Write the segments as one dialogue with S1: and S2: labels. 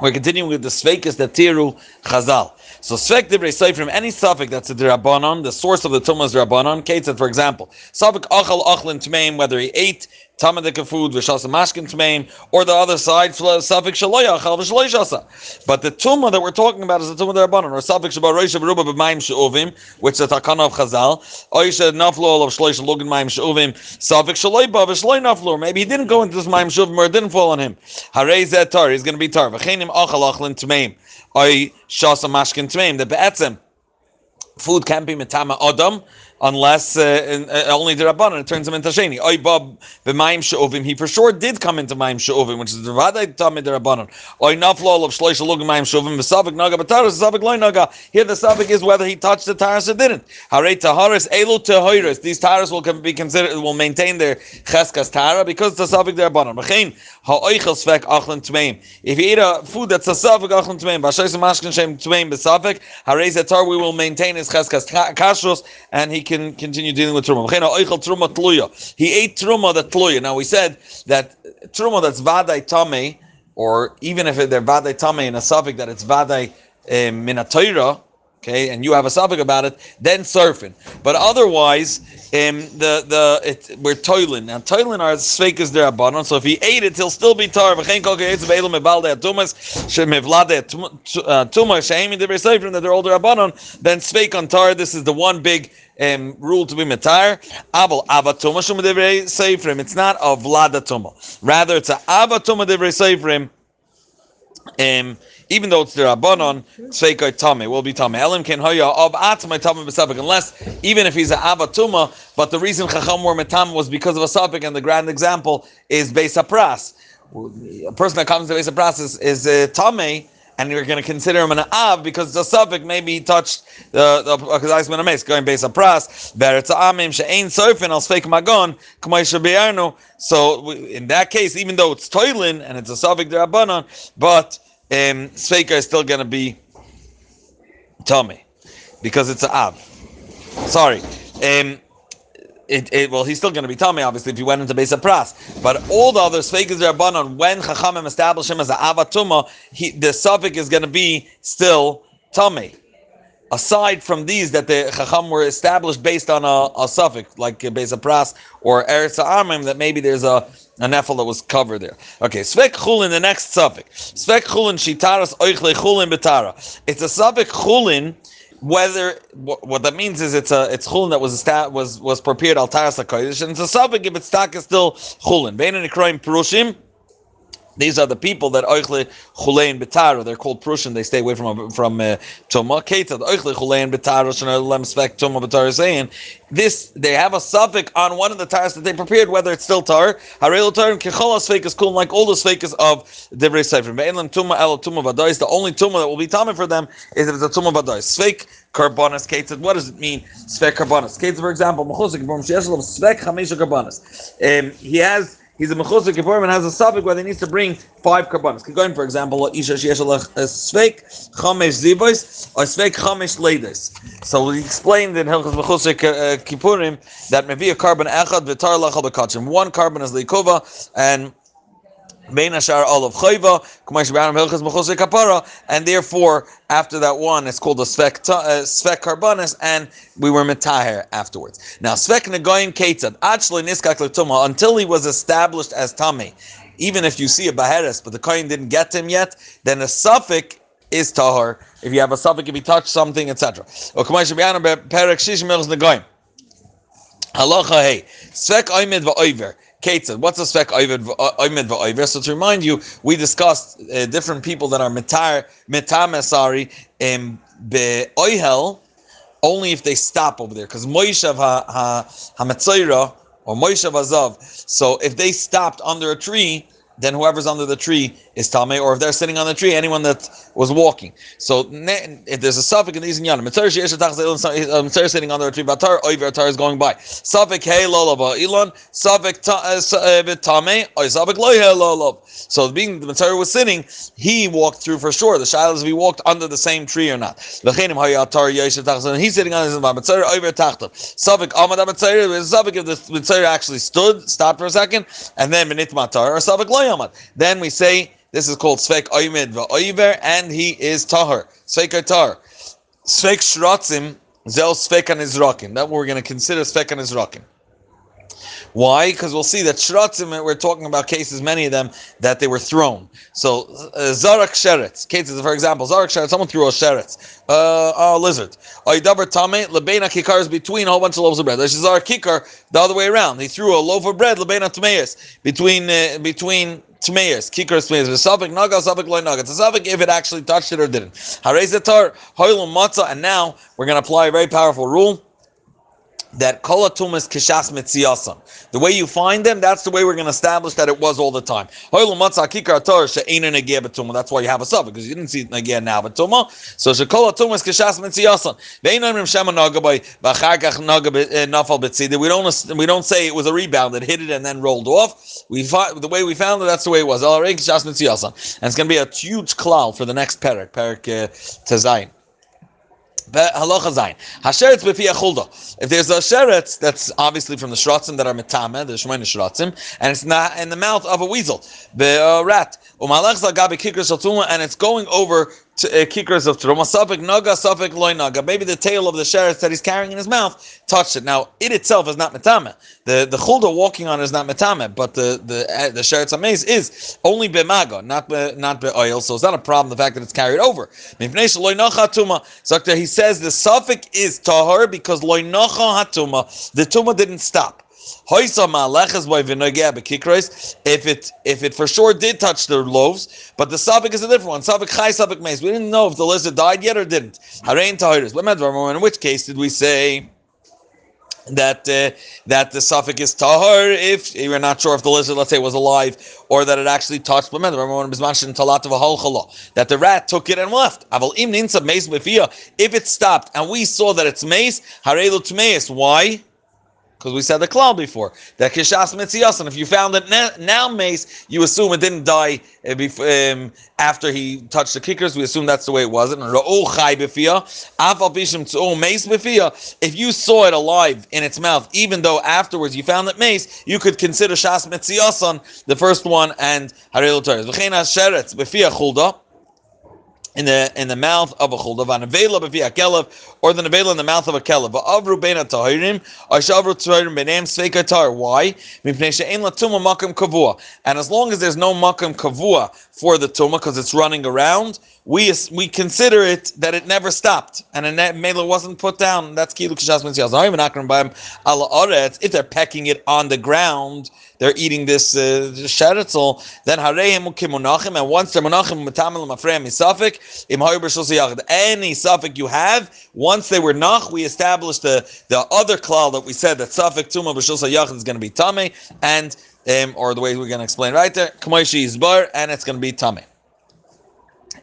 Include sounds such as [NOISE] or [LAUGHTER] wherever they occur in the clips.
S1: We're continuing with the Sveikas Tiru Chazal. So Svek Divrei from any suffix that's a Dirabanon, the source of the Tumah is Dirabanon, Kate for example, suffix Achal Achlin Tmeim, whether he ate Tamadika food, Vishasa Mashkin Tmeim, or the other side, suffix Shaloya Achal Vishaloy Shasa. But the Tumah that we're talking about is the Tumah Dirabanon, or suffix Shabbat Roisha Beruba B'mayim She'uvim, which is the Takana of Chazal, Oisha Naflo of Shloish Lugin Mayim She'uvim, suffix Shaloy Ba Vishaloy Naflo, maybe he didn't go into this Mayim She'uvim, or it didn't fall on him. Harei Zet Tar, he's going to be Tar. V'chenim Achal Achlin Tmeim. Oy shasa mashkin tmeim. The be'etzem food can't be metama adam unless uh, uh, only the rabbanon it turns him into sheni. Oy bob b'mayim she'ovim. He for sure did come into mayim she'ovim, which is the vaday tamid the rabbanon. Oy naflo of shloish lug mayim she'ovim v'savik naga b'taras v'savik loy naga. Here the savik is whether he touched the taras or didn't. Harei taharis elu tahiris. These taras will be considered will maintain their cheskas tara because the savik the rabbanon. Mechein ha'oichel svek achlen tmeim. If you eat a food that's a savik achlen tmeim, b'ashayis mashkin shem tmeim b'savik, harei zetar we will maintain his cheskas kashrus and he can continue dealing with truma. He ate truma that tluya. Now we said that truma that's vaday tame, or even if they're vaday tame in a suffix that it's vaday eh, minatoira, okay, and you have a suffix about it, then surfing. But otherwise, um, the the it, we're toiling. Now toiling are sveikas der abanon. So if he ate it, he'll still be tar. V'chein kol keitzim ve'elim mebalde atumas shemivlade tumah she'emi deber seifrim that they're older abanon. Then sveik on tar. This is the one big um, rule to be metar. Abel avatuma shum deber seifrim. It's not a vlada tuma. Rather, it's a avatuma deber seifrim. Um, even though it's the Rabbanon, Tzveikai Tame will be Tame. Elim Ken Hoya of Atmai Tame Besafik, unless, even if he's a Avatuma, but the reason Chacham were Metam was because of a Safik, and the grand example is Beis Pras. A person that comes to Beis Pras is, is uh, Tame, and you're going to consider him an Av because the suffix maybe he touched the the Kazais Menames going based on pras. Beretz Amim She'ain Sofin Al Sfeik Magon Kamay Shabiarno. So in that case, even though it's toilin and it's a suffix derabanan, but um, Sveika is still going to be Tommy because it's a Av. Sorry. Um, it, it, well, he's still going to be tummy, obviously, if he went into Besa Pras. But all the other Sveikas Rabbanon, when Chachamim establish him as an Avatuma, he, the suffix is going to be still tummy. Aside from these, that the Chacham were established based on a, a suffix, like Besa Pras or Eretz Armim, that maybe there's a a nefel that was covered there. Okay, svek chulin, the next suffix. Svek chulin shitaras oichle chulin betara. It's a suffix chulin. Whether what, that means is it's a it's chulin that was was was prepared al taras and it's a suffix if its stock is still chulin. Bein and perushim. These are the people that oichle chulein betara. They're called Prussian. They stay away from from uh, tuma. Keta oichle chulein betara shenolem spek tuma betara saying this. They have a suffix on one of the tars that they prepared, whether it's still tar. Harel tar and kechol is cool, like all the sfekas of divrei sefer. Ve'enlam tuma el tuma vadais. The only tuma that will be tamid for them is if it's a tuma vadais. Sfek karbonis kated. What does it mean? Svek karbonis. Kated, for example, mechusik b'rom sheyeshlav svek chamisha karbonis. Um, he has he's a mechusar kippurim and has a suffix where he needs to bring five karbanos. Going, for example, isha sheyeshalach sveik chamesh zivos or sveik chamesh leidos. So we explained in Hilchas mechusar uh, kippurim that maybe a carbon echad v'tar lachal. One carbon is leikova and And therefore, after that one, it's called a Svek, uh, Karbanis, and we were Metaher afterwards. Now, Svek Nagoyim Ketzad, Achli Niskak Tuma, until he was established as Tame, even if you see a Baheres, but the coin didn't get him yet, then a suffix is Tahar. If you have a suffix, if he touched something, etc. Halacha hey, Svek Oimid Va'oiver. Ketzad. What's the spec Oimed va'oiver? So to remind you, we discussed uh, different people that are mitar mitamesari in beoihel only if they stop over there because Moishav ha ha or Moishav Azav. So if they stopped under a tree, then whoever's under the tree is tame, or if they're sitting on the tree, anyone that was walking. So if there's a suffix in these inyanim, sheyesh mitzvah sitting under a tree, batar oiver tar is going by. Suffix hey lolava ilon, suffix uh, uh, tame, or suffix loy hey lolav. So being the mitzvah was sitting, he walked through for sure. The shaila is if he walked under the same tree or not. He's sitting on his mitzvah over tachtav. Suffix amad mitzvah suffix if the mitzvah actually stood, stopped for a second, and then minit matar or suffix loy amad. Then we say this is called Svek Oimid Va'oiver, and he is Tahar. Svek Tar. Svek Shratzim, Zel Svek Anizrakim. That we're going to consider Svek Anizrakim. Why? Because we'll see that shratzim, we're talking about cases, many of them, that they were thrown. So, uh, zarak sheretz, cases, for example, zarak sheretz, someone threw a sheretz, uh, a lizard. Oidaber tame, lebena kikar is between a whole bunch of loaves of bread. There's zarak kikar the other way around. He threw a loaf of bread, lebena tameis, between, uh, between Tmeis, Kikar Tmeis, Vesavik Naga, Savik Loy Naga. It's a if it actually touched it or didn't. Harezetar, Hoylum Matzah, and now we're going to apply a very powerful rule that kolatumas kishas mitziyasam. The way you find them, that's the way we're going to establish that it was all the time. That's why you have a sub because you didn't see it again now. But tuma, so shekolatumas kishas mitziyasam. We don't we don't say it was a rebound that hit it and then rolled off. We find the way we found it. That's the way it was. And it's going to be a huge cloud for the next parak, parak uh, tezayin. Halacha zayin. Hasheretz chulda. If there's a sheretz that's obviously from the shrotzim that are metame, the shmoyne shrotzim, and it's not in the mouth of a weasel, the rat, umalech zagabi kikr and it's going over kikras of truma. Safik naga, safik loy naga. Maybe the tail of the sheretz that he's carrying in his mouth touched it. Now it itself is not metame. The the chulda walking on is not metame, but the the uh, the sheretz amaze is only bemaga, not be, not be oil. So it's not a problem. The fact that it's carried over. So he says the suffix is tahar because loy nacha hatuma. The tuma didn't stop. If it if it for sure did touch the loaves, but the suffix is a different one. Suffix chai, suffix mace. We didn't know if the lizard died yet or didn't. In which case did we say? that uh, that the suffix is tahar if you're not sure if the lizard, let's say, was alive or that it actually touched. Remember, that the rat took it and left. If it stopped and we saw that it's mace, harelu Why? Because we said the cloud before that kishas mitziyasan. If you found it now mace, you assume it didn't die uh, um, after he touched the kickers. We assume that's the way it was. If you saw it alive in its mouth, even though afterwards you found it mace, you could consider shas mitziyasan the first one and harelu teres in the in the mouth of a chulda, v'anavela b'vi akelev, or the nevela in the mouth of a kelev. V'avru bein atahirim, ashavru tahirim b'neim sveikatar. Why? Mipnei she'en latuma makam kavua. And as long as there's no makam kavua for the tuma, because it's running around, we we consider it that it never stopped and a mela wasn't put down. That's kilu kishas mitzvah. If they're pecking it on the ground they're eating this uh, sheretzel, then hareim kimonachim, and once they're monachim metamel mafreim misafik im hayber Any suffix you have, once they were nach, we established the the other klal that we said that suffix tuma b'shul yachid is going to be tame, and um, or the way we're going to explain right there, kamoishi is bar, and it's going to be tame.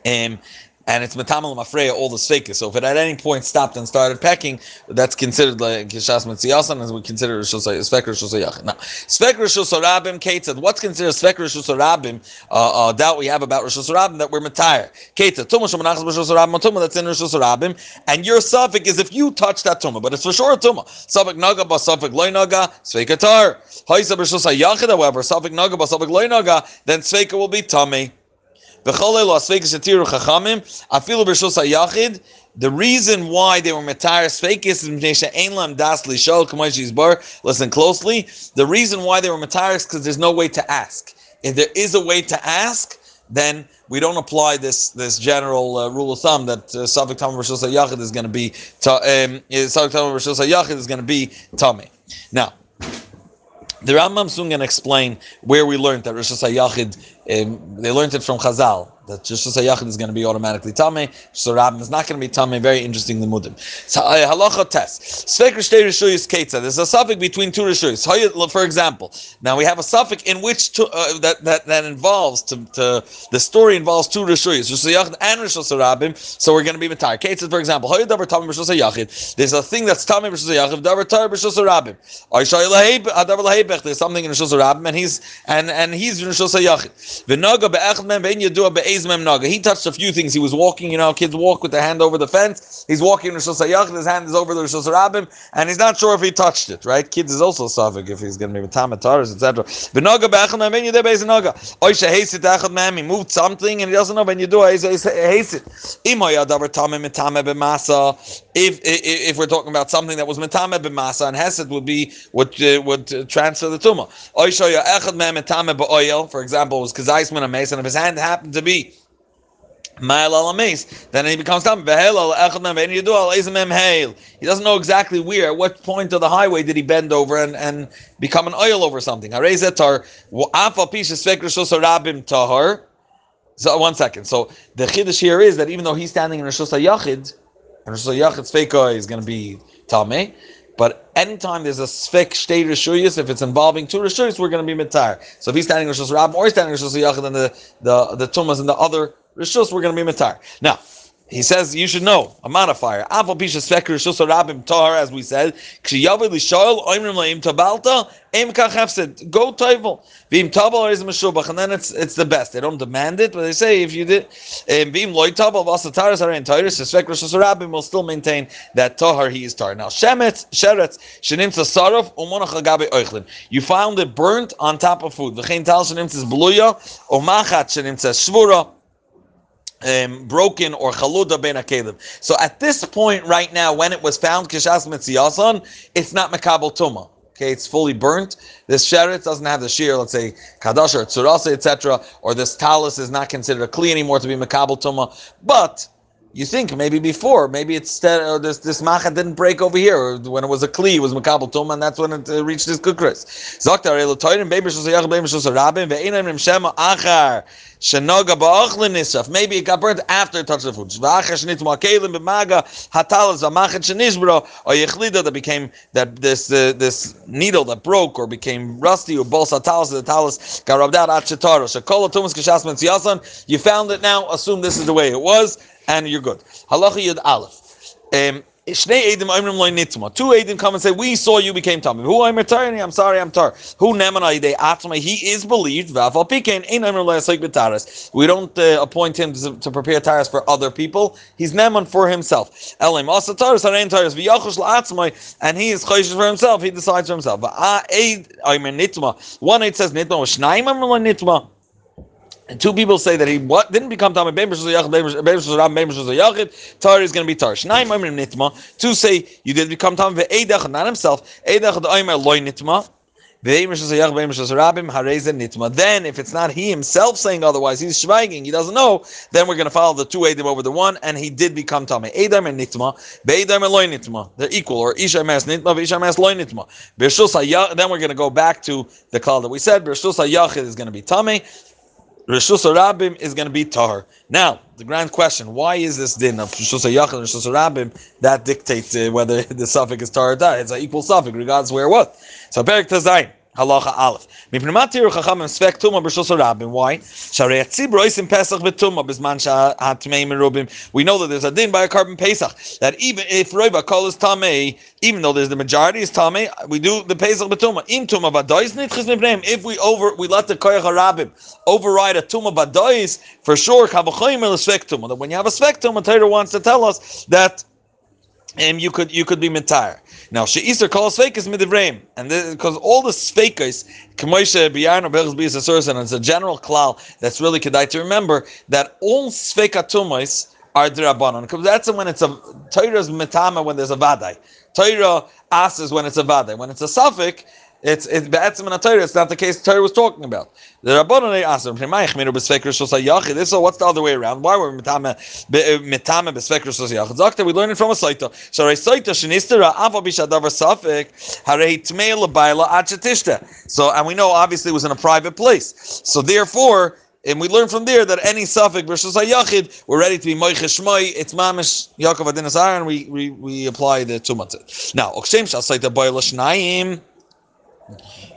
S1: Um, and it's metamal mafreya all the svekas. So if it at any point stopped and started pecking, that's considered like kishas mitziyasan, as we consider svek rishus yachid. Now, svek rishus rabim, Kate said, what's considered svek rishus rabim? Uh, uh, doubt we have about rishus rabim that we're matire. Kate said, tumah shemanachas rishus rabim, tumah that's in rishus rabim, and your suffix is if you touch that tumah, but it's for sure a tumah. Suffix naga ba suffix loy naga svekatar. Haisa rishus yachid, however, suffix naga ba suffix loy naga, then sveka will be tummy. The reason why they were metar sveikis is bar. Listen closely. The reason why they were metar is because there's no way to ask. If there is a way to ask, then we don't apply this this general uh, rule of thumb that uh, Savik Tam Rishos Yachid is going to be um, Savik Tam Rishos Yachid is going to be tummy. Now, the Rambam soon going to explain where we learned that Rishos Yachid. Um, they learned it from Chazal that just Yachid is going to be automatically Tame, so Rabin is not going to be Tame. Very interesting Mudim. So uh, halacha test. Sveik Rishtei Rishuyis Ketza. There's a suffix between two Rishuyis. For example, now we have a suffix in which to, uh, that, that that involves to, to the story involves two Rishuyis, Rishus Yachid and Rishus. So we're going to be Matar. Ketza, for example, Hayat Davar Tame Rishus Yachid. There's a thing that's Tame Rishus Yachid. Davar Tar Rishus Rabim. There's something in Rishus Rabim, and he's and and he's Rishus Yachid. V'naga be'echad mem ve'in yadua He touched a few things. He was walking, you know, kids walk with their hand over the fence. He's walking in Rosh Hashanah, his hand is over the Rosh Hashanah, and he's not sure if he touched it, right? Kids is also suffix if he's going to be Tamataris, etc. Be'echad mem ve'in yadua be'ez naga. Oisha hesit echad mem, he moved something, and he doesn't know when you do it, he's hesit. Imo yadavar tamim mitame be'masa. If, if we're talking about something that was mitame b'masa, and hesed would be would uh, would transfer the tumah. Oisha echad mem mitame be'oil, for example, was kazaisman a mace, and if his hand happened to be then he becomes tam. He doesn't know exactly where, what point of the highway did he bend over and, and become an oil over something. So one second. So the chiddush here is that even though he's standing in Rosh Yachid, and Rosh Yachid's is going to be Tameh, but anytime there's a Sfek Shtei Rishuyas, if it's involving two Rishuyas, we're going to be Mitar. So if he's standing in Rosh Rabbim or he's standing in Rosh Yachid, then the, the, the Tumas and the other Rishus, we're going to be Mitar. Now, he says you should know a modifier. Aval pisha speker rishus rabim tar, as we said. Kshiyavid lishoel oimrim leim tabalta aim kachefsid. Go toivel vim tabal is meshubach, and then it's it's the best. They don't demand it, but they say if you did vim loy tabal vasataris are in tyrus. Speker rishus rabim will still maintain that tahar he is tar. Now shemetz sheretz shenimtza sarov umonach agabe oichlin. You found it burnt on top of food. V'chein tal shenimtza bluya umachat shenimtza shvura um, broken or chaluda ben akelim. So at this point, right now, when it was found kishas mitziyasan, it's not makabel tuma. Okay, it's fully burnt. This sheret doesn't have the shear, let's say kadash or tsurasa, etc., or this talus is not considered a kli anymore to be makabel tuma. But you think maybe before, maybe it's uh, this this macha didn't break over here when it was a kli, it was makabel tum, and that's when it uh, reached this kukris. Zaktar elotoyim beber shos yach beber shos rabim ve'inam rim shema achar shenoga ba'ochlin nisaf. Maybe it got burnt after it touched the food. V'achar shnit ma'kelim b'maga hatalas v'machet shenizbro or yechlida that became that this uh, this needle that broke or became rusty or bol satalas the rubbed out at shetaro. Shekol tumas kishas yasan. You found it now. Assume this is the way it was and you're good. Halacha Yud Aleph. Um, Nitzma. Two Edim come and say, "We saw you became Tamim." Who I'm returning? I'm sorry, I'm tar. Who Nemanai de Atma? He is believed. We don't uh, appoint him to, to prepare taras for other people. He's Neman for himself. Elim Asa Taras Harein Taras V'Yachush LaAtzmai, and he is Chayshish for himself. He decides for himself. One Eid says Nitma. Oimrim Loy Nitma. And two people say that he what didn't become Tamid Beim B'Shuz Yachid Beim B'Shuz Ram Beim B'Shuz Yachid Tar is going to be Tar. Shnai Moimrim Nitma. Two say you did become Tamid Ve'edach not himself. Edach the Oimer Loy Nitma. Then, if it's not he himself saying otherwise, he's shvaiging, he doesn't know, then we're going to follow the two Edim over the one, and he did become Tame. Edam and Nitma, Be'edam and Loy Nitma. They're equal, or Isha Mas Nitma, Isha Mas Loy Nitma. Then we're going to go back to the call that we said, Bershus Yachid is going to be Tame, Rishus Rabim is going to be Tahar. Now, the grand question: Why is this din of Rishus Yachid and Rishus Rabim that dictates uh, whether [LAUGHS] the suffix is Tahar or Tahar? It's an equal suffix, regardless where what. So, Perik Tazayin. Halacha Aleph. Mipnematir chachamim svek tuma b'shos rabim. Why? Sharei tzibro isim pesach b'tuma b'zman sha'atmei merubim. We know that there's a din by a carbon pesach that even if roiva kol is tamei, even though there's the majority is tamei, we do the pesach b'tuma. In tuma v'dois nitchis mipneim. If we over we let the koyach harabim override a tuma v'dois, for sure kavachoyim el svek tuma. That when you have a svek tuma, Torah wants to tell us that um, you could you could be mitar. Now, she'isr kol sveikas midivreim, and because all the sveikas, k'moishe biyarno berz biyas asuras, and it's a general klal that's really kedai to remember that all sveikatumais are drabanon. Because that's when it's a Torah's mitama when there's a vadai. Torah asks when it's a vadai. When it's a suffix, it's it's be'etzim and Torah. It's not the case Torah was talking about. The Rabbanon asked him, This so what's the other way around? Why were mitame uh, mitame b'svekr shos yachid? Zakta, we learn it from a saita. So a saita shenistera ava bishadavar safik harei tmei lebayla achetishta. So and we know obviously it was in a private place. So therefore and we learn from there that any suffix versus a yachid, we're ready to be moiche shmoi. It's mamish Yaakov and we we we apply the tumat. Now, okshem shal the boil shnayim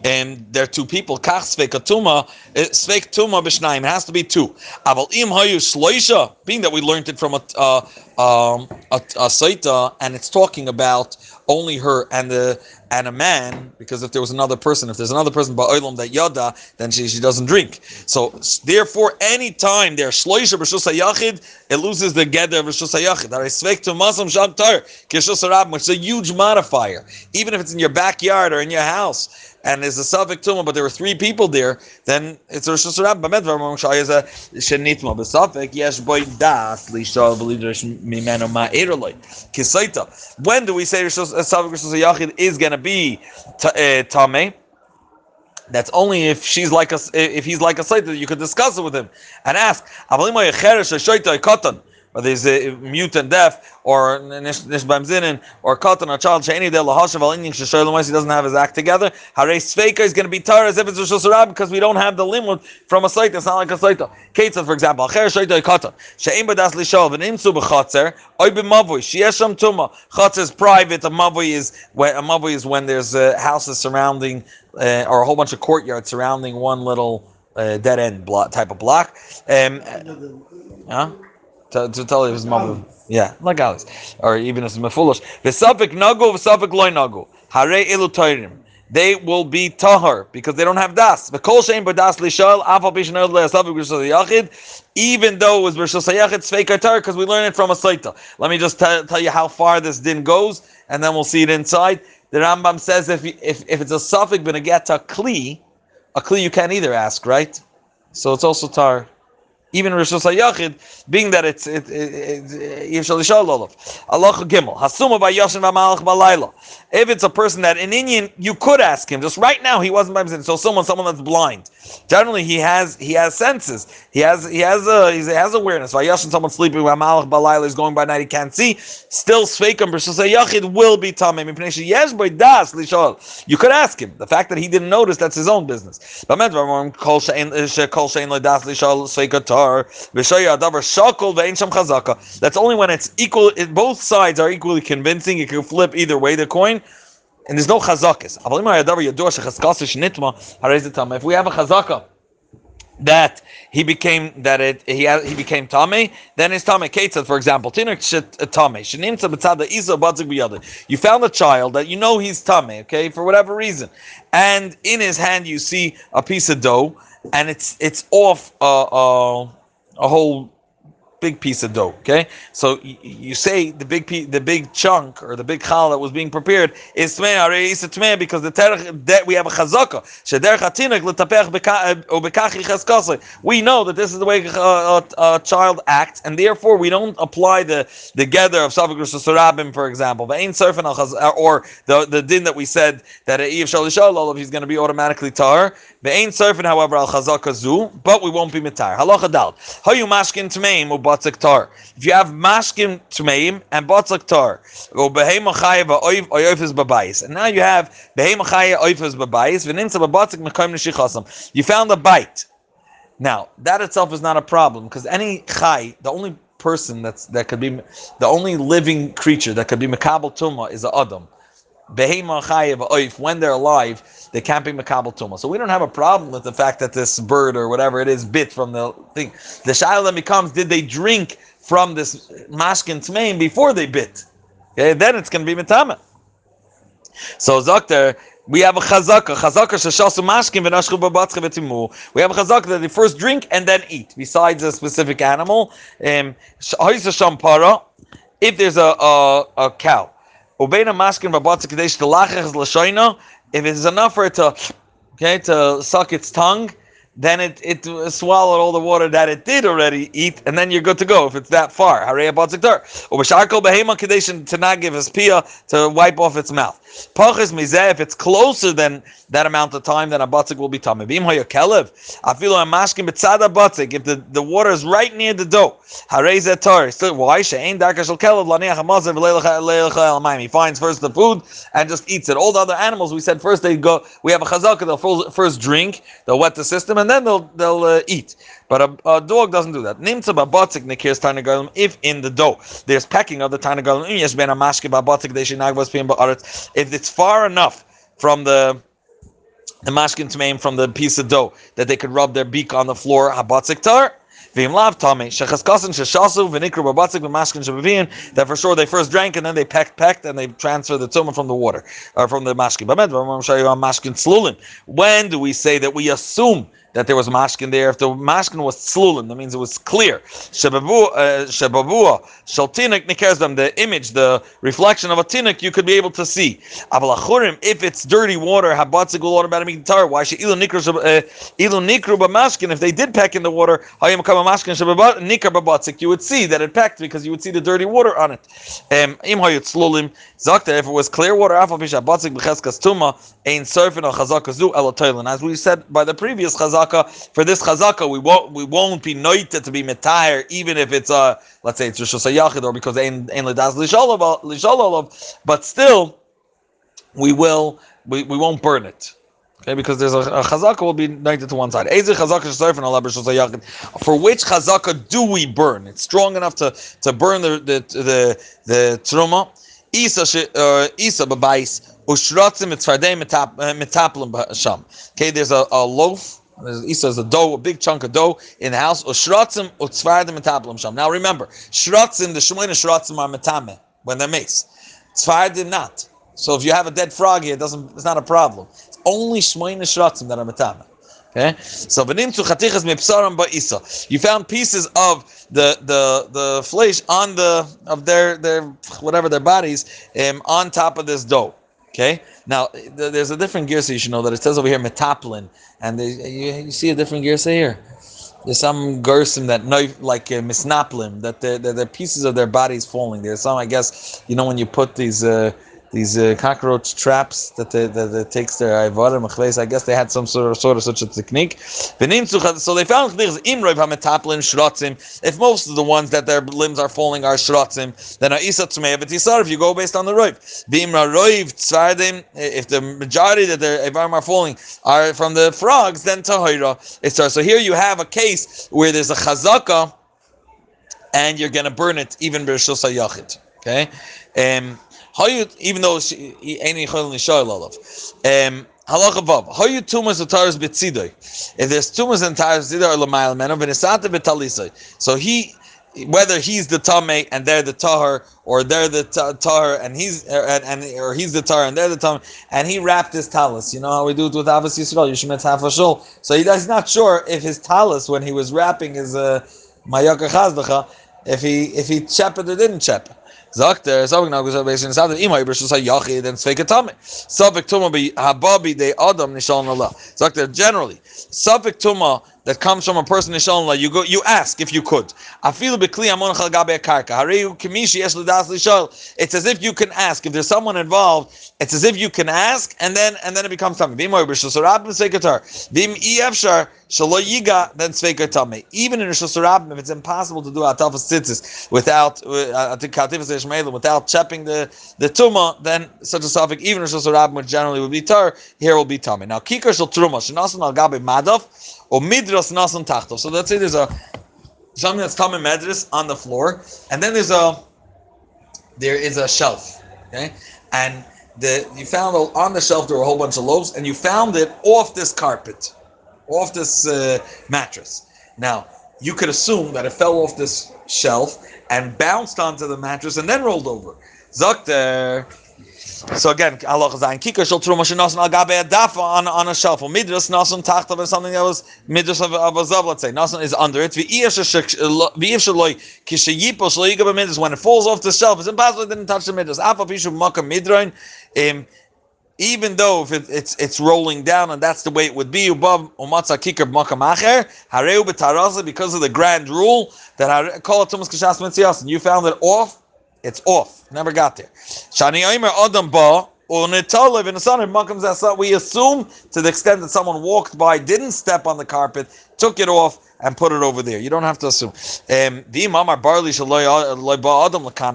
S1: and there are two people. Kach sveik atuma, eh, sveik tuma. It has to be two. Aval im hayu shloisha, being that we learned it from a uh, um, a, a saita, and it's talking about only her and the and a man, because if there was another person, if there's another person ba'olam that yada, then she, she doesn't drink. So therefore, any time there's shloisha b'shus yachid, it loses the gather of b'shus yachid. I sveik to masam sham tar which is a huge modifier. Even if it's in your backyard or in your house, and there's a suffix tumah, but there were three people there, then it's a Rosh Hashanah. Bamed v'amam shai is a shenitma b'suffix yesh boy das lishal b'lidrash mimeno ma'eroloi kisaita. When do we say suffix Rosh Yachid is going to be uh, tameh? That's only if she's like a if he's like a that you could discuss it with him and ask whether he's uh, mute and deaf, or nishbam zinin, or katan, or child, she'eni de lahashav al inyin sheshoylem he doesn't have his act together. Hare sveika is going to be tar as if it's Rosh Hashanah because we don't have the limud from a site. It's not like a site. Ketzah, for example, acher shoyta katan, she'en badas lishol, v'nim su b'chatzer, oy b'mavui, sheyesham tuma. Chatzer is private, a mavui is when a mavui is when there's uh, houses surrounding, uh, or a whole bunch of courtyards surrounding one little uh, dead end block, type of block. Um, huh? To, to tell you his mother. Yeah, like Alice. Or even as Mefulish. V'safik nagu, v'safik loy nagu. Hare ilu toirim. They will be tahar because they don't have das. V'kol shein b'das lishal, afal bishan el le'asafik b'shal yachid. Even though it was b'shal yachid, tzveik tar, because we learn it from a saita. Let me just t- tell you how far this din goes, and then we'll see it inside. The Rambam says if if, if it's a suffix ben a kli, a kli you can't either ask, right? So it's also tar even Rosh Hashanah being that it's it eh, Yishal Yishal Allah Gimel Hasuma by Yoshin V'Malach Balayla. If it's a person that in Indian you could ask him, just right now he wasn't by himself. So someone, someone that's blind. Generally, he has he has senses. He has he has a he has awareness. Vayashin, someone sleeping V'Malach Balayla is going by night. He can't see. Still, Sveikum Rosh Yachid will be tamei. Yes, by das lishal. You could ask him. The fact that he didn't notice that's his own business. But Kol shein eh, kol shein ledas lishal Sveikatar That's only when it's equal. both sides are equally convincing. You can flip either way the coin. And there's no chazakis. If we have a chazaka that he became that it he he became tame, then his tame ketzad, for example, tinuk uh, tame. You found a child that you know he's tame, okay, for whatever reason, and in his hand you see a piece of dough, and it's it's off uh, uh, a whole big piece of dough. Okay, so y- you say the big piece, the big chunk or the big chal that was being prepared is tmei because the terech that we have a chazaka shederech hatinik letapech ubekachi eh, We know that this is the way a, a, a, child acts, and therefore we don't apply the the gather of savik sarabim, for example, surfin uh, or the the din that we said that if shalishal he's going to be automatically tar. The ain surfin, however, al chazaka zu, but we won't be mitar. Halacha dal. Hayu mashkin tmeim batzik tar. If you have mashkim tmeim and batzik tar, go behema chayev oif is babayis, and now you have behema chayev oif is babayis. V'nimsa babatzik mekayim neshichasam. You found a bite. Now that itself is not a problem because any chay, the only person that's that could be the only living creature that could be mekabel tuma is a adam. When they're alive they can't be makabel tuma. So we don't have a problem with the fact that this bird or whatever it is bit from the thing. The shaila becomes: Did they drink from this mashkin tmeim before they bit? Okay, then it's going to be mitama. So Zakter, we have a chazaka, chazaka sheshasu mashkin v'nashchu babatzcha v'timu. We have a chazaka that they first drink and then eat, besides a specific animal. Um, if there's a, a, a cow, ubeina mashkin v'batzcha kadesh telachach l'shoina, if it's enough for it to okay to suck its tongue, then it it swallowed all the water that it did already eat, and then you're good to go if it's that far. Harei abatziktar. Or b'sharkol behema kadeshin to not give his pia to wipe off its mouth. Pachis mizeh, if it's closer than that amount of time, then a batzik will be tummy. Bim hoya kelev. I feel I'm mashkin betzada batzik. If the, the water is right near the dough, harei tar. Still, why? She'ain darka shel kelev laniach hamazer v'leilecha el He finds first the food and just eats it. All the other animals, we said first they go. We have a chazaka. They'll first drink, they'll wet the system, and then they'll they'll uh, eat. But a, a, dog doesn't do that. Nimtza babatzik nekirs tarnagalim if in the dough there's pecking of the tarnagalim. Yes, ben a mashke babatzik they should nagbas pim If it's far enough from the the mashkin tmeim from the piece of dough that they could rub their beak on the floor habatzik tar. That for sure they first drank and then they pecked, pecked, and they transfer the tumah from the water or from the mashkin. When do we say that we assume that there was mashkin there. If the mashkin was slulin, that means it was clear. Shebabua, uh, shaltinik nikezdam, the image, the reflection of a tinik, you could be able to see. If it's dirty water, habatzigul water about. Why should ilu nikru uh, b'mashkin? If they did peck in the water, hayim kama mashkin nikar b'batzik, you would see that it pecked because you would see the dirty water on it. Um, Im. If it was clear water, afal batzik b'cheskas tuma, ein surfin al chazakazu As we said by the previous chazak chazaka. For this chazaka, we won't we won't be noited to be metayr, even if it's a let's say it's Rosh Hashanah or because ein ein ledas lishalolav, but still we will we, we won't burn it. Okay, because there's a, a chazaka will be united to one side. For which chazaka do we burn? It's strong enough to, to burn the the the, the truma. Isa uh, Isa babais sham. Okay, there's a, a loaf there's says a dough, a big chunk of dough in the house. Ushratzim utzvardim metablim sham. Now remember, shratzim, the shmoina shratzim are metame when they're mace. Tzvardim not. So if you have a dead frog here, it doesn't. It's not a problem. It's only shmoina shratzim that are metame. Okay, so ba'isa. You found pieces of the the the flesh on the of their their whatever their bodies um, on top of this dough. Okay, now there's a different gear, so you should know that it says over here metaplin, and you, you, see a different gear say here. There's some gersim that like uh, misnaplim that the, the, the pieces of their bodies falling. There's some, I guess, you know, when you put these. Uh, these uh, cockroach traps that they, that, takes their ivarim I guess they had some sort of sort of such a technique. So they found if most of the ones that their limbs are falling are shrotzim, then if you go based on the roiv. If the majority that their ivarim are falling are from the frogs, then tahira it starts. So here you have a case where there's a chazaka, and you're going to burn it even b'rishus yachid. Okay. Um, how you, even though any chayil nishayil olav. Um. How you tumas utaras betzidoi? If there's tumas and taras zidar lamayel meno v'nisata betalisoi. So he, whether he's the tame and they're the tahar, or they're the tahar and he's and, and or he's the tahar and they're the tame, and he wrapped his talis. You know how we do it with Avos Yisrael. Yishmet hafashul. So he's not sure if his talis when he was wrapping his uh, mayaka if he if he chep it or didn't chep. Sagt er, Savik now goes up based in Sada, Ima Ibrish was a Yachid and Sveikatame. Savik Tuma be Hababi de Adam Nishal Allah. Sagt er, generally, Tuma that comes from a person in Shalom, you go, you ask if you could. It's as if you can ask. If there's someone involved, it's as if you can ask, and then and then it becomes something. Even in Hashanah, if it's impossible to do atafas without uh, without chopping the the tuma, then such a suffix, even Hashanah, which generally would be tar, here will be tummy. Now kikar shel truma shenasan al gabe madav or midras nasan tachto. So let's say there's a something that's common madras on the floor, and then there's a there is a shelf, okay, and the you found on the shelf there were a whole bunch of loaves, and you found it off this carpet, off this uh, mattress. Now you could assume that it fell off this shelf and bounced onto the mattress and then rolled over. Zakter so again, Allah Zayin Kikar Shal Truma Shinasan Al Gabe Dafa on on a shelf. Or Midras Nasan Tachta or something that was Midras of, of a Zav, let's say. Nasan is under it. V'iyaf Shaloi Kishayipo Shaloyiga Midras. When it falls off the shelf, it's impossible it didn't touch the Midras. Afa Pishu Maka Midrain. Um, even though if it, it's it's rolling down and that's the way it would be, above umatza kikar makamacher hareu betaraza because of the grand rule that I call it tumas kishas kashas and you found it off it's off. Never got there. Shani Omer Adam Ba. Unitalev in the sun Makam Zasa, we assume to the extent that someone walked by, didn't step on the carpet, took it off, and put it over there. You don't have to assume. Um, the Imam barley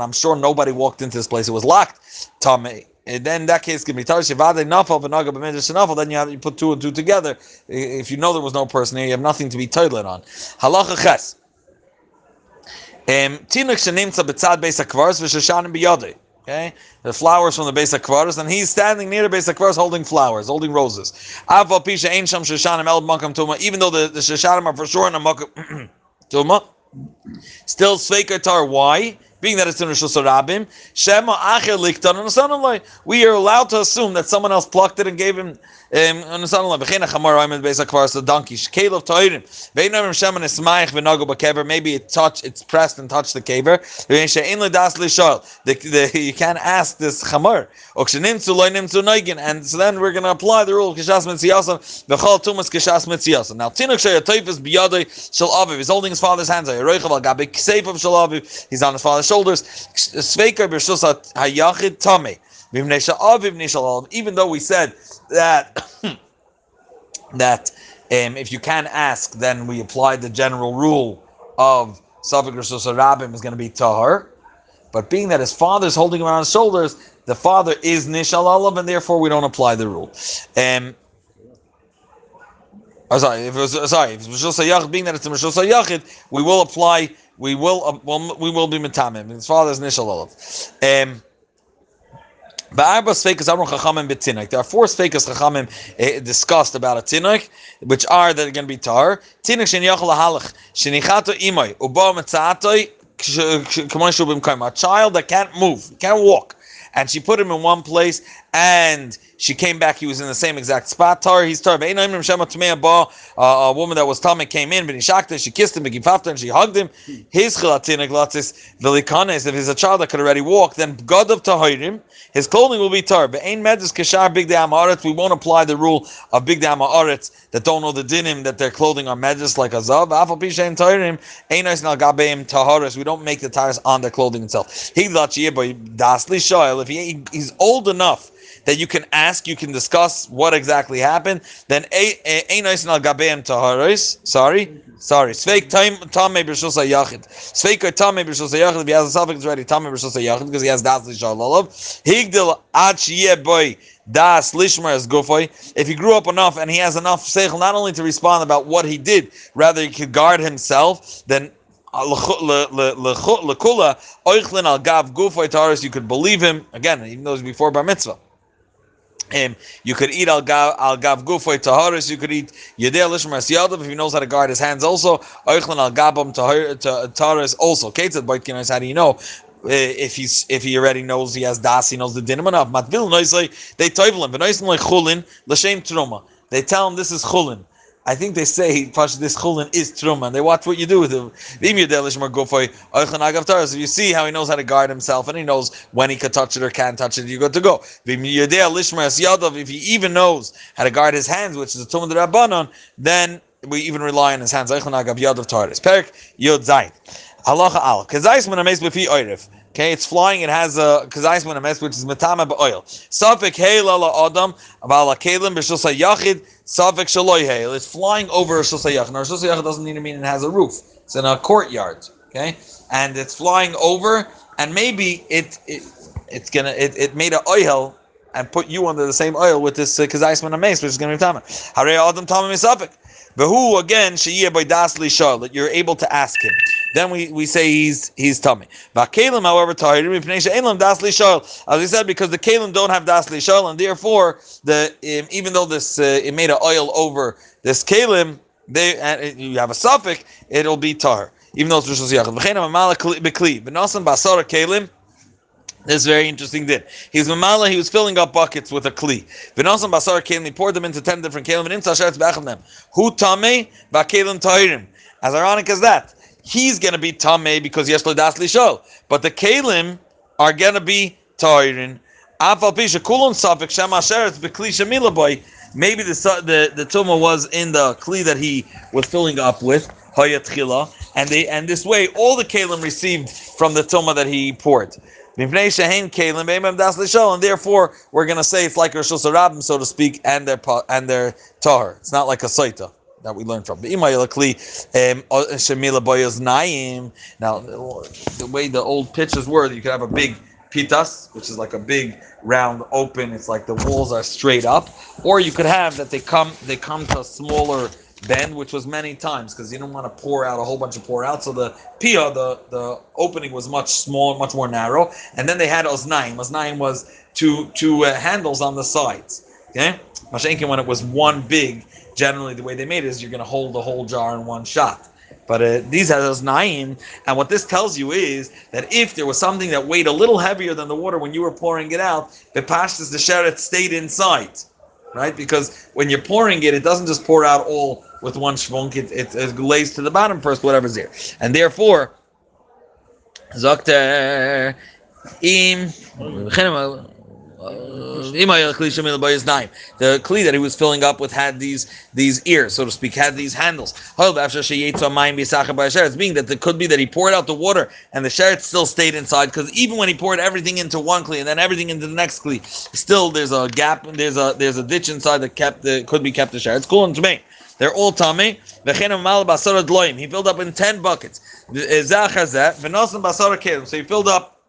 S1: I'm sure nobody walked into this place. It was locked. Tommy. And then that case, can be Tarshi Vade Nafal Vanaga B'Midrash Nafal. Then you have you put two and two together. If you know there was no person here, you have nothing to be toilet on. Halacha Ches. Tinuk Shanimtza B'Tzad Beis HaKvaros V'Shashanim B'Yodei. Okay, the flowers from the base of kvaros, and he's standing near the base of kvaros holding flowers, holding roses. Even though the, the shashanim are for sure in a makam tuma, still sveikatar. Why? Being that it's in Rosh Hashanah, Shema Acher We are allowed to assume that someone else plucked it and gave him um, son-in-law. Bechina Chamar Raimond Beis HaKvar, the donkey. Shkel of Toirim. Shema Nesmaich. Maybe it touched, it's pressed and touched the kever. Vein. You can't ask this Chamar. Loi. And so then we're going to apply the rule Kishas Tumas Kishas. Now Tinuk Shei Atoifis B'Yadoi Shal Aviv. He's holding his father's hands. He's on his father's shoulders. Tame. Even though we said that [COUGHS] that um, if you can ask, then we apply the general rule of Savik Rishus Rabim is going to be tahar. But being that his father is holding him on his shoulders, the father is Nishal Alav, and therefore we don't apply the rule. Um, oh, sorry, if it was sorry, if being that it's a Yachid, we will apply we will uh, well, we will be metamim. His father's nishal olav. Um, there are four sfekas chachamim uh, discussed about a tinok, which are that are going to be tar. Tinok shen yachal halach shenichato imoy ubo metzatoi a child that can't move, can't walk, and she put him in one place and she came back. He was in the same exact spot. Tar, he's tar. A woman that was tummy came in, but he shocked her. She kissed him, and she hugged him. His chilatina glatzis velikanes. If he's a child that could already walk, then God of tahirim, his clothing will be tar. But ain medis kashar big amaretz. We won't apply the rule of big amaretz that don't know the dinim that their clothing are medis like a zav. Afal pishain tahirim ainis nal gabeim taharis. We don't make the tires on their clothing itself. He dasli shoyel. If he, he's old enough that you can ask, you can discuss what exactly happened, then Einais eh, al Gabeim Taharis, sorry, sorry, Sveik Tame B'Shus Yachid. Sveik Tame B'Shus Yachid, if he has a suffix it's already Tame B'Shus Yachid, because he has Das Lishalalav. Higdil Ach Boy. Das Lishmer as Gufoy. If he grew up enough and he has enough seichel not only to respond about what he did, rather he could guard himself, then uh, lekula oichlin al gav gufoy. You could believe him again, even though it was before bar mitzvah. Um, you could eat al gav al gav taharis. You could eat yedei lishmas yadav if he knows how to guard his hands. Also, oichlan al gabam taharis. Also, ketzad boitkinas. How do you know? Uh, if he's if he already knows he has das, he knows the dinim enough. Matvil noisely they. V'noisem like chulin l'shem truma. They tell him this is chulin. I think they say this chulin is truma, and they watch what you do with him. If you see how he knows how to guard himself, and he knows when he could touch it or can't touch it, you got to go. If he even knows how to guard his hands, which is a tumah rabbanon, then we even rely on his hands. Halacha al. Okay, it's flying. It has a kazais when amazed, which is matama oil. Safik hey lala adam abala kalim b'shulsa yachid safik shaloi hey. It's flying over a shulsa yachid. Now shulsa yachid doesn't need to mean it has a roof. It's in a courtyard. Okay, and it's flying over, and maybe it it it's gonna it, it made an oil and put you under the same oil with this uh, kazais when amazed, which is gonna be tama. Hare adam tama misafik. But who again sheyeh by dasli shal that you're able to ask him then we, we say he's he's tummy. Kalim, however, as we said, because the kalim don't have das lishol, and therefore the um, even though this uh, it made an oil over this kalim, they and you have a suffix, it'll be tar. Even though it's rishos yachid. basara kalim. This very interesting. Did he's mamala? He was filling up buckets with a kli. V'nasan basar kalim. He poured them into ten different kalim and in tasharetz b'acham them. Hu tame v'kalim tahirim. As ironic as that, he's going to be tamei because yes das lishol. But the kalim are going to be ta'irin. Maybe the the the tumah was in the kli that he was filling up with hayatchila, and they and this way all the kalim received from the tumah that he poured. And therefore we're going to say it's like Rosh Hashanah, so to speak, and their and their tahar. It's not like a saita that we learned from. Um, now, the way the old pitches were, you could have a big pitas, which is like a big round open. It's like the walls are straight up, or you could have that they come they come to a smaller bend, which was many times because you don't want to pour out a whole bunch of pour out. So the pia, the the opening was much smaller, much more narrow, and then they had osnaim. Osnaim was two two uh, handles on the sides. Okay, Mashenkin when it was one big. Generally, the way they made it is you're going to hold the whole jar in one shot. But uh, these are those naim, and what this tells you is that if there was something that weighed a little heavier than the water when you were pouring it out, the pashtas the sheret stayed inside, right? Because when you're pouring it, it doesn't just pour out all with one shvunk; it, it, it lays to the bottom first, whatever's there, and therefore, Zokter im uh, uh, the kli that he was filling up with had these these ears, so to speak, had these handles. It's being that it could be that he poured out the water and the sheret still stayed inside because even when he poured everything into one kli and then everything into the next kli, still there's a gap, there's a there's a ditch inside that kept the could be kept the sheret. It's cool and to me. They're all tummy. He filled up in ten buckets. So he filled up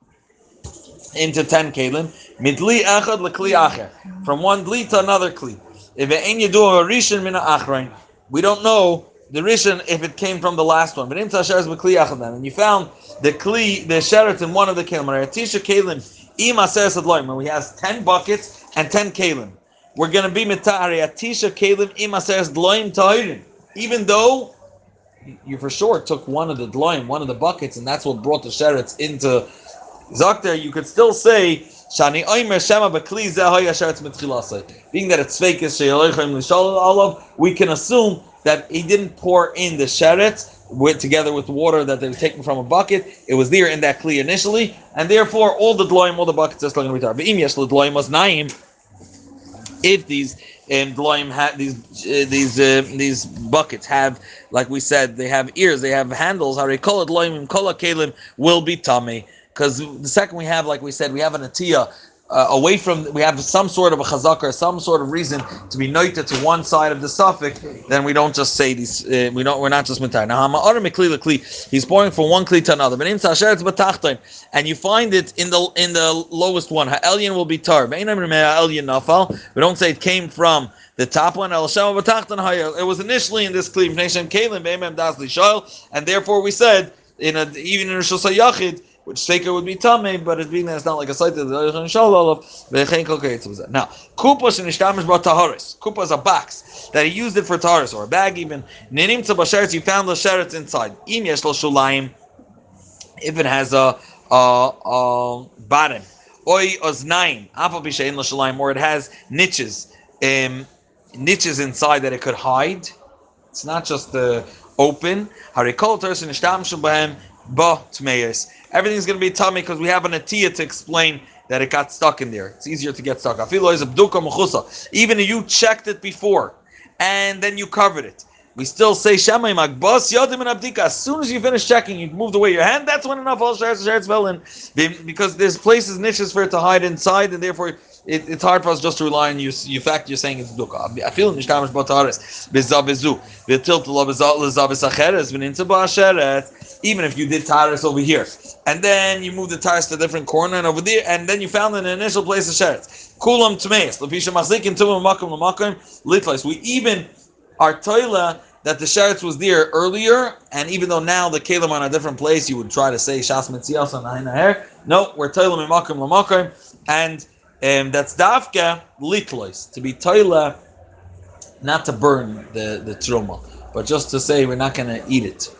S1: into 10 kalim. Midli echad lekli acher. From one dli to another kli. If it ain't you do a mina we don't know the rishon if it came from the last one. But in tashares bekli achad and you found the kli, the sheret in one of the kalim. Tisha adloim. When we has 10 buckets and 10 kalim. We're going to be mitari atisha kalim ima says dloim tahirin. Even though you for sure took one of the dloim, one of the buckets, and that's what brought the sherets into Zakter, you could still say Shani Oimer Shema Bakli Zehoy Asheretz Mitchilasai. Being that it's fake is Olav, we can assume that he didn't pour in the sheret with together with water that they were taken from a bucket. It was there in that kli initially, and therefore all the dloim, all the buckets are still going to be tar. But yes, the dloim was naim. If these um, dloim had these uh, these uh, these buckets have, like we said, they have ears, they have handles. How they call it dloim, kola will be tummy. Because the second we have, like we said, we have an atiyah uh, away from, we have some sort of a chazak or some sort of reason to be noted to one side of the suffix, then we don't just say these, uh, we don't, we're not just mitar. Now, he's pouring from one kli to another, but in tasher and you find it in the in the lowest one. Ha'elyon will be tar. We don't say it came from the top one. It was initially in this kli, and therefore we said, in a, even in a Yachid, which Seker would be Tame, but it's being that it's not like a site that the Now, Kupas and Ishtamish brought Taharis. Kupa is a box that he used it for Taharis, or a bag even. Ninim Tzabasheretz, he found the Sheretz inside. Im Yesh if it has a, a, a bottom. Oi Oznaim, Apal Bishain Shulaim, or it has niches, um, niches inside that it could hide. It's not just the open. Harikol Tersin Ishtam Shubahem, Ba Tmeis everything's going to be tummy because we have an atiyah to explain that it got stuck in there. It's easier to get stuck. Even if you checked it before and then you covered it, we still say Shemay Magbas Yadim and Abdika. As soon as you finish checking, you moved away your hand. That's when enough all shares fell in, because there's places niches for it to hide inside, and therefore it, it's hard for us just to rely on you. You fact you're saying it's dukkha. I feel nishtamish bataris bizavizu v'tilt lezavis acheres v'ninta ba'asheret. Even if you did taris over here, and then you moved the taris to a different corner and over there, and then you found an initial place of sheret. Kulam tmeis lepisha machzikin tumim makom lamakom litlis. We even are toila that the sheretz was there earlier, and even though now the kalim on a different place, you would try to say shas mitzias on. No, we're toila mimakom lamakom, and um, that's dafka litlois to be toila, not to burn the the truma, but just to say we're not going to eat it.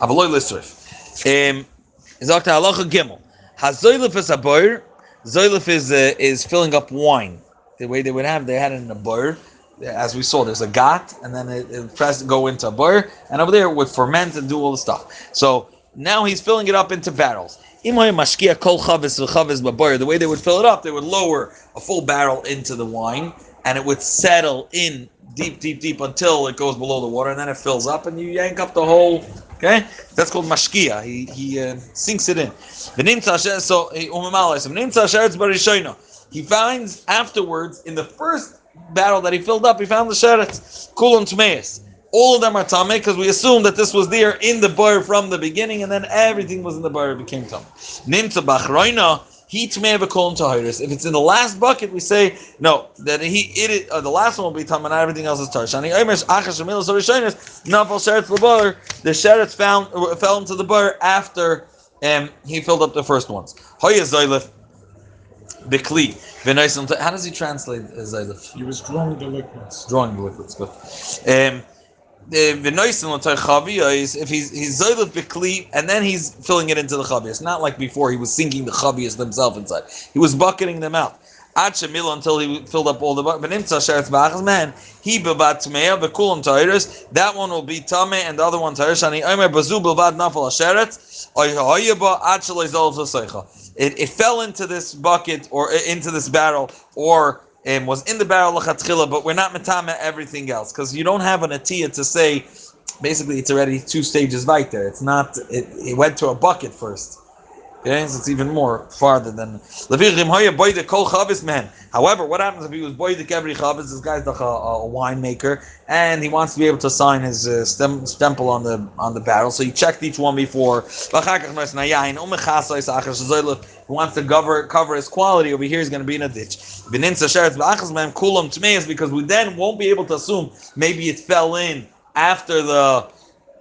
S1: Avaloy lisrif. Um, Zakta halacha gimel. Hazoylif is a boir. Zoylif is uh, is filling up wine. The way they would have, they had it in a boir. As we saw, there's a gat, and then it, it press go into a boir, and over there would ferment and do all the stuff. So now he's filling it up into barrels. The way they would fill it up, they would lower a full barrel into the wine, and it would settle in deep, deep, deep until it goes below the water, and then it fills up, and you yank up the whole Okay, that's called mashkia. He he uh, sinks it in. The name so He finds afterwards in the first barrel that he filled up, he found the sheretz kulon tmeis. All of them are tame because we assume that this was there in the bar from the beginning, and then everything was in the bar became tame. Nimtza bachroina he may have a kolon tahiris. If it's in the last bucket, we say no. That he it uh, the last one will be tam and everything else is tarshani. Nafal sheretz lebar. The sheretz found uh, fell into the bar after um, he filled up the first ones. Hoya zaylif bekli. How does he translate zaylif?
S2: He was drawing the liquids.
S1: Drawing the liquids. Good. Um, if he's he's zoylef bikli and then he's filling it into the chavias. Not like before he was sinking the chavias themselves inside. He was bucketing them out. Ad shemil until he filled up all the bucket. man, he bevat tmeya bekulam tayres. That one will be tame and the other one tayres. Ani omer bazu bevat nafal asheret. It, it fell into this bucket or into this barrel or um, was in the barrel lechatchila, but we're not metame everything else because you don't have an atiyah to say. Basically, it's already two stages right there. It's not. It, it went to a bucket first. Okay, it's even more farther than. However, what happens if he was boydik every chavis? This guy's like a, a winemaker, and he wants to be able to sign his uh, stem, stempel on the on the barrel. So he checked each one before. He wants to cover cover his quality. Over here, he's going to be in a ditch. Because we then won't be able to assume maybe it fell in after the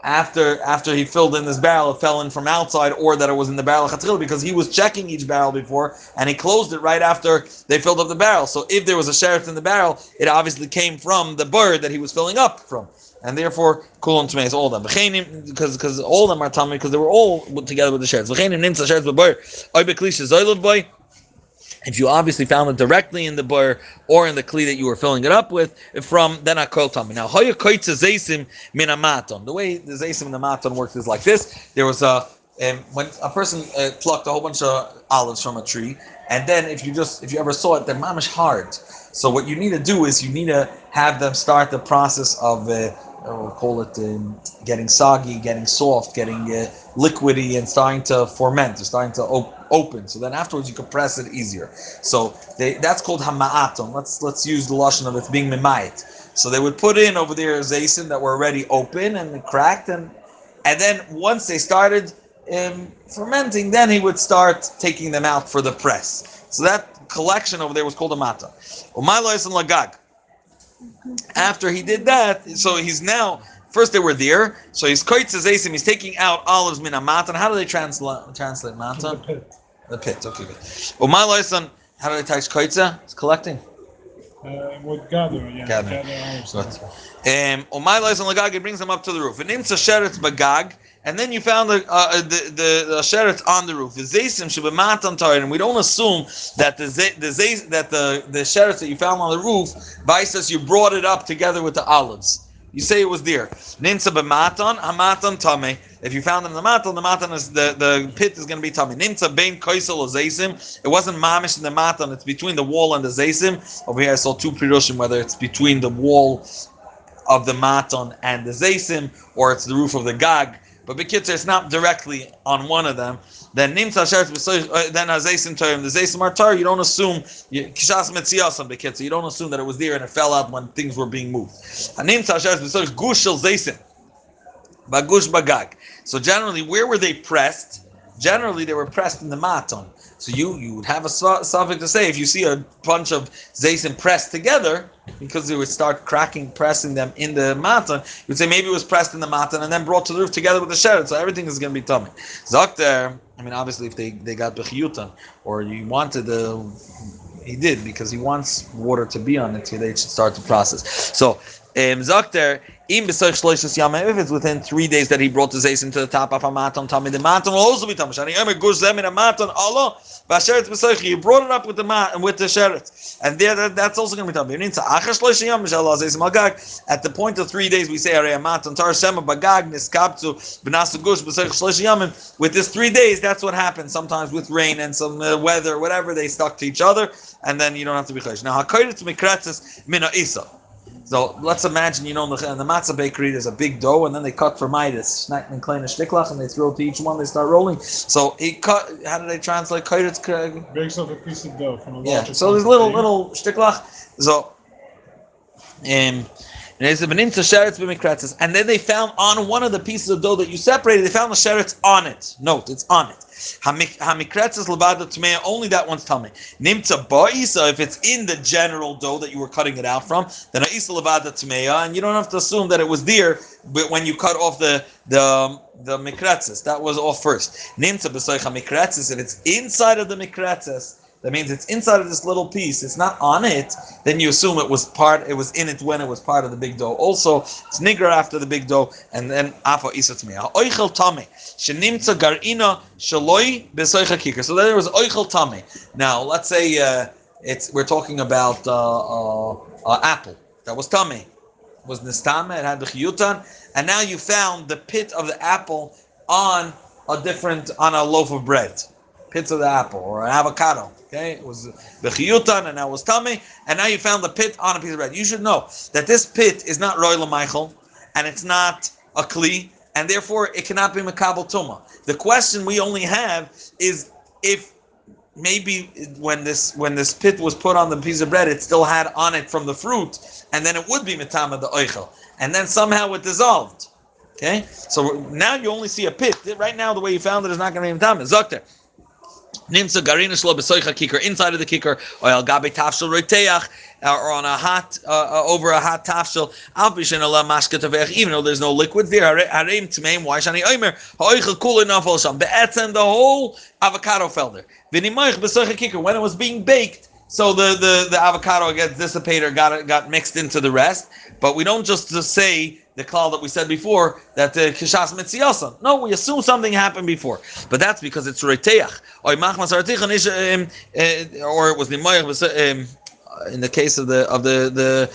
S1: after after he filled in this barrel, it fell in from outside, or that it was in the barrel chatzil because he was checking each barrel before, and he closed it right after they filled up the barrel. So if there was a sheriff in the barrel, it obviously came from the bird that he was filling up from, and therefore kulon tmeis all them because because all them are tummy because they were all together with the sheriffs. If you obviously found it directly in the bar or in the kli that you were filling it up with, from then I call tummy. Now, hoya koitza zaysim min. The way the zaysim in the maton works is like this. There was a um, when a person uh, plucked a whole bunch of olives from a tree, and then if you just if you ever saw it, they're mamish hard. So what you need to do is you need to have them start the process of uh, we'll call it um, getting soggy, getting soft, getting uh, liquidy, and starting to ferment, starting to op- open. So then afterwards you can press it easier. So they, that's called hama'aton. Let's let's use the lashon of it being mimayit. So they would put in over there zayin that were already open and cracked, and and then once they started um, fermenting, then he would start taking them out for the press. So that collection over there was called a mata. Umaylois and lagag. After he did that, so he's now first they were there. So he's koitz asim. He's taking out olives min matan. How do they translate translate matan?
S2: The pit.
S1: The pit. Okay, good. Umaylois how do they touch koitza? It's collecting.
S2: Uh, would gather, yeah.
S1: Gather.
S2: gather olives.
S1: Um, Umaylois and lagag. He brings them up to the roof. And in sheretz bagag and then you found the uh, the the, the on the roof. The zaysim should be matan and we don't assume that the the zay, that the the sheretz that you found on the roof, says you brought it up together with the olives. You say it was there. Nimsa b'matan, hamatan tame. If you found in the matan, the matan is the, the pit is going to be tame. Nimsa bein koisel or zaysim. It wasn't mamish in the matan. It's between the wall and the zaysim. Over here I saw two pirushim whether it's between the wall of the matan and the zaysim or it's the roof of the gag. But Bekitzer, it's not directly on one of them. Then Nimtza Sheret uh, then Azaysim Torim, the Zaysim Artar, you don't assume, Kishas Metziyasam Bekitzer, you don't assume that it was there and it fell out when things were being moved. Nimtza Sheret Gushel Zaysim, Bagush Bagag. So generally, where were they pressed? Generally, they were pressed in the maton. So you you would have a suffix to say if you see a bunch of zaysim pressed together, because they would start cracking, pressing them in the matan, you would say maybe it was pressed in the matan and then brought to the roof together with the sheret. So everything is going to be tummy. Zakter, I mean, obviously, if they, they got bechiyutan, or you wanted the, he did because he wants water to be on it, so they should start the process. So um, Zakter, if it's within three days that he brought the zayis into the top of a maton, tummy the maton will also be tummy. Shani Omer gush them in a maton, Allah, Basheret B'Soichi, you brought it up with the mat with the sheret. And there, that, that's also going to be tummy. At the point of three days, we say, Arei maton, tar shema bagag, niskabtu, b'nasu gush, b'Soich shlosh yamim. With this three days, that's what happens sometimes with rain and some uh, weather, whatever, they stuck to each other, and then you don't have to be chayish. Now, hakoyret mikretzes mina isa. So let's imagine, you know, in the, in the matzah bakery, there's a big dough, and then they cut for midas, and kleine shtiklach, and they throw it to each one. They start rolling. So he cut. How do they translate? Kairitz,
S2: Breaks off a piece of dough from a
S1: yeah. So there's little little shtiklach. So, um, and there's a beninta sheretz b'mikretzes, and then they found on one of the pieces of dough that you separated, they found the sheretz on it. Note, it's on it. Hamikretzes only that one's tummy. Nimtza ba'isa, if it's in the general dough that you were cutting it out from, then ha'isa levada tmeya, and you don't have to assume that it was there, but when you cut off the the um, the mikretzes, that was off first. Nimtza b'soicha mikretzes, if it's inside of the mikretzes, that means it's inside of this little piece. It's not on it. Then you assume it was part. It was in it when it was part of the big dough. Also, it's nigger after the big dough, and then afa isa. Oichel tame shenimtza garina shaloi besoicha kikar. So there was oichel tame. Now let's say uh, it's we're talking about uh, uh, uh, apple that was tame. Was nistame. It had the chiyutan, and now you found the pit of the apple on a different on a loaf of bread pits of the apple or an avocado. Okay, it was bechiyutan and now was tummy, and now you found the pit on a piece of bread. You should know that this pit is not royal Michael, and it's not a kli, and therefore it cannot be makabel tuma. The question we only have is if maybe when this when this pit was put on the piece of bread, it still had on it from the fruit, and then it would be mitama the oichel, and then somehow it dissolved. Okay, so now you only see a pit. Right now, the way you found it is not going to be mitama. Zokter. Nimsa garina shlo kikar inside of the kikar gabe tafshel roiteach or on a hot uh, uh, over a hot tafshel al ala mashket even though there's no liquid there harim tmeim why shani oimer? Ha'oichel kula nafal sham. Be'etzen the whole avocado fell there. V'nimoich kikar when it was being baked so the, the, the avocado gets dissipated got got mixed into the rest. But we don't just say the call that we said before that the kishas mitziyasa. No, we assume something happened before, but that's because it's reiteach or machmas um, uh, or it was the um, in the case of the of the the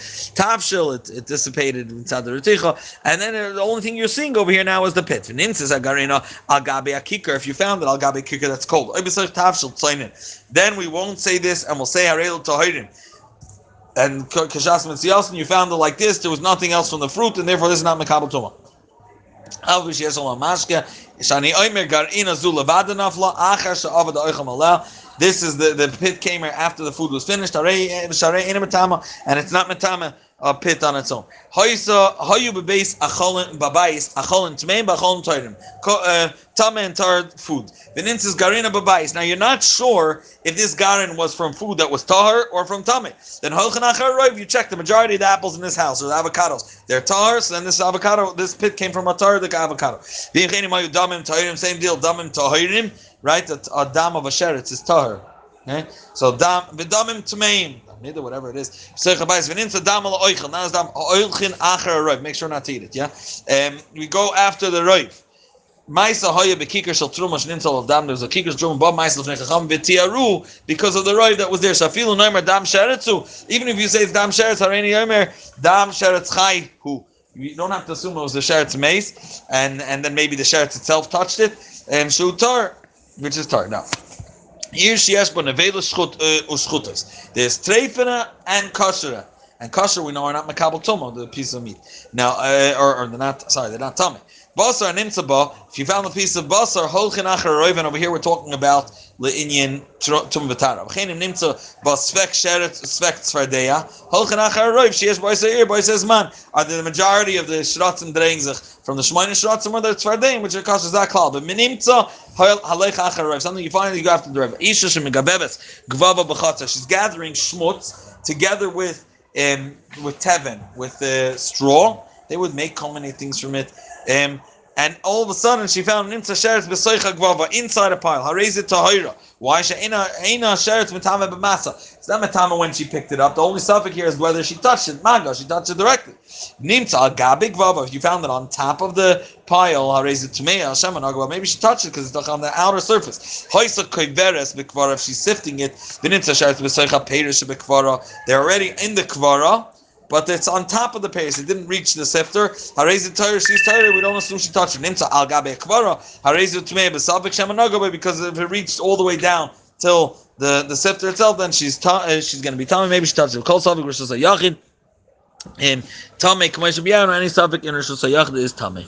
S1: it, it dissipated inside the reticha, and then uh, the only thing you're seeing over here now is the pit. Ninsis agarina al gabe akikar. If you found it al gabe kikar, that's cold. Then we won't say this, and we'll say harel tahirim and kashas mitziyas, and you found it like this, there was nothing else from the fruit, and therefore this is not mekabel tuma. This is the the pit came after the food was finished. And it's not metama a pit on its own. Hoysa hoyu bebeis acholin babais acholin tmeim bacholin toirim. Uh, tame and tar food. Says garina babais. Now you're not sure if this garin was from food that was tahar or from tame. Then holchan achar you check the majority of the apples in this house or the avocados. They're tahar. So then this avocado, this pit came from a tahar the avocado. Same deal. Damim tahirim. Right, a, a dam of a sheretz is tahar. Okay, so dam v'damim tmeim. Neither, whatever it is. Make sure not to eat it. Yeah. Um, we go after the roiv. Maisa hoya bekikar shel truma shnintel dam. There's a kikar truma bob maisa lefnei v'tiaru because of the roiv that was there. Shafilu noimer dam sheretzu. Even if you say it's dam sheretz hareni yomer dam sheretz chai who. You don't have to assume it was the sheretz mace, and and then maybe the sheretz itself touched it, and shutar, which is tar. Now. Nevela schut uschutas. There's treifena and kosher. And kosher we know are not makabel tomo, the piece of meat. Now, uh, or, or they're not, sorry, they're not tummy. Basar and imtzaba, if you found a piece of basar, holchin acher roiven, over here we're talking about le'inyan tum v'tara. V'chenim nimtza basvek sheret, svek tzvardeya, holchin acher roiv, sheyesh boiser ir, boiser man. Are the majority of the shratzim dreingzich from the shmoyne shratzim or the tzvardeim, which are kosher zaklal. But minimtza, halech acher roiv, something you that you go after the roiv. Isha shemigabebes, gvava b'chatza, she's gathering shmutz together with um, with teven, with uh, straw. They would make many things from it. Um, and all of a sudden, she found nimtza sheretz b'soicha gvava inside a pile. Harezit tahira. Why she ina ina sheretz mitame b'masa? It's not mitame when she picked it up. The only suffix here is whether she touched it. Maga, she touched it directly. Nimtza gabi gvava. If you found it on top of the pile, harezit tmei Hashem well, maybe she touched it because it's on the outer surface. Hoisa koiveres b'kvara. If she's sifting it, the nimtza sheretz b'soicha perish b'kvara. They're already in the kvara but it's on top of the pace. It didn't reach the sifter. Harezi Torah, she's Torah. We don't assume she touched it. Nimsa al gabe kvara. Harezi Tumei b'savik shemanagabe because if it reached all the way down till the the sifter itself, then she's ta- uh, she's going to be telling. Maybe she touched it. Kol savik which is a yachid. Um, Tame, Kamei Shabiyah, or any suffix in Rosh Hashanah is Tame.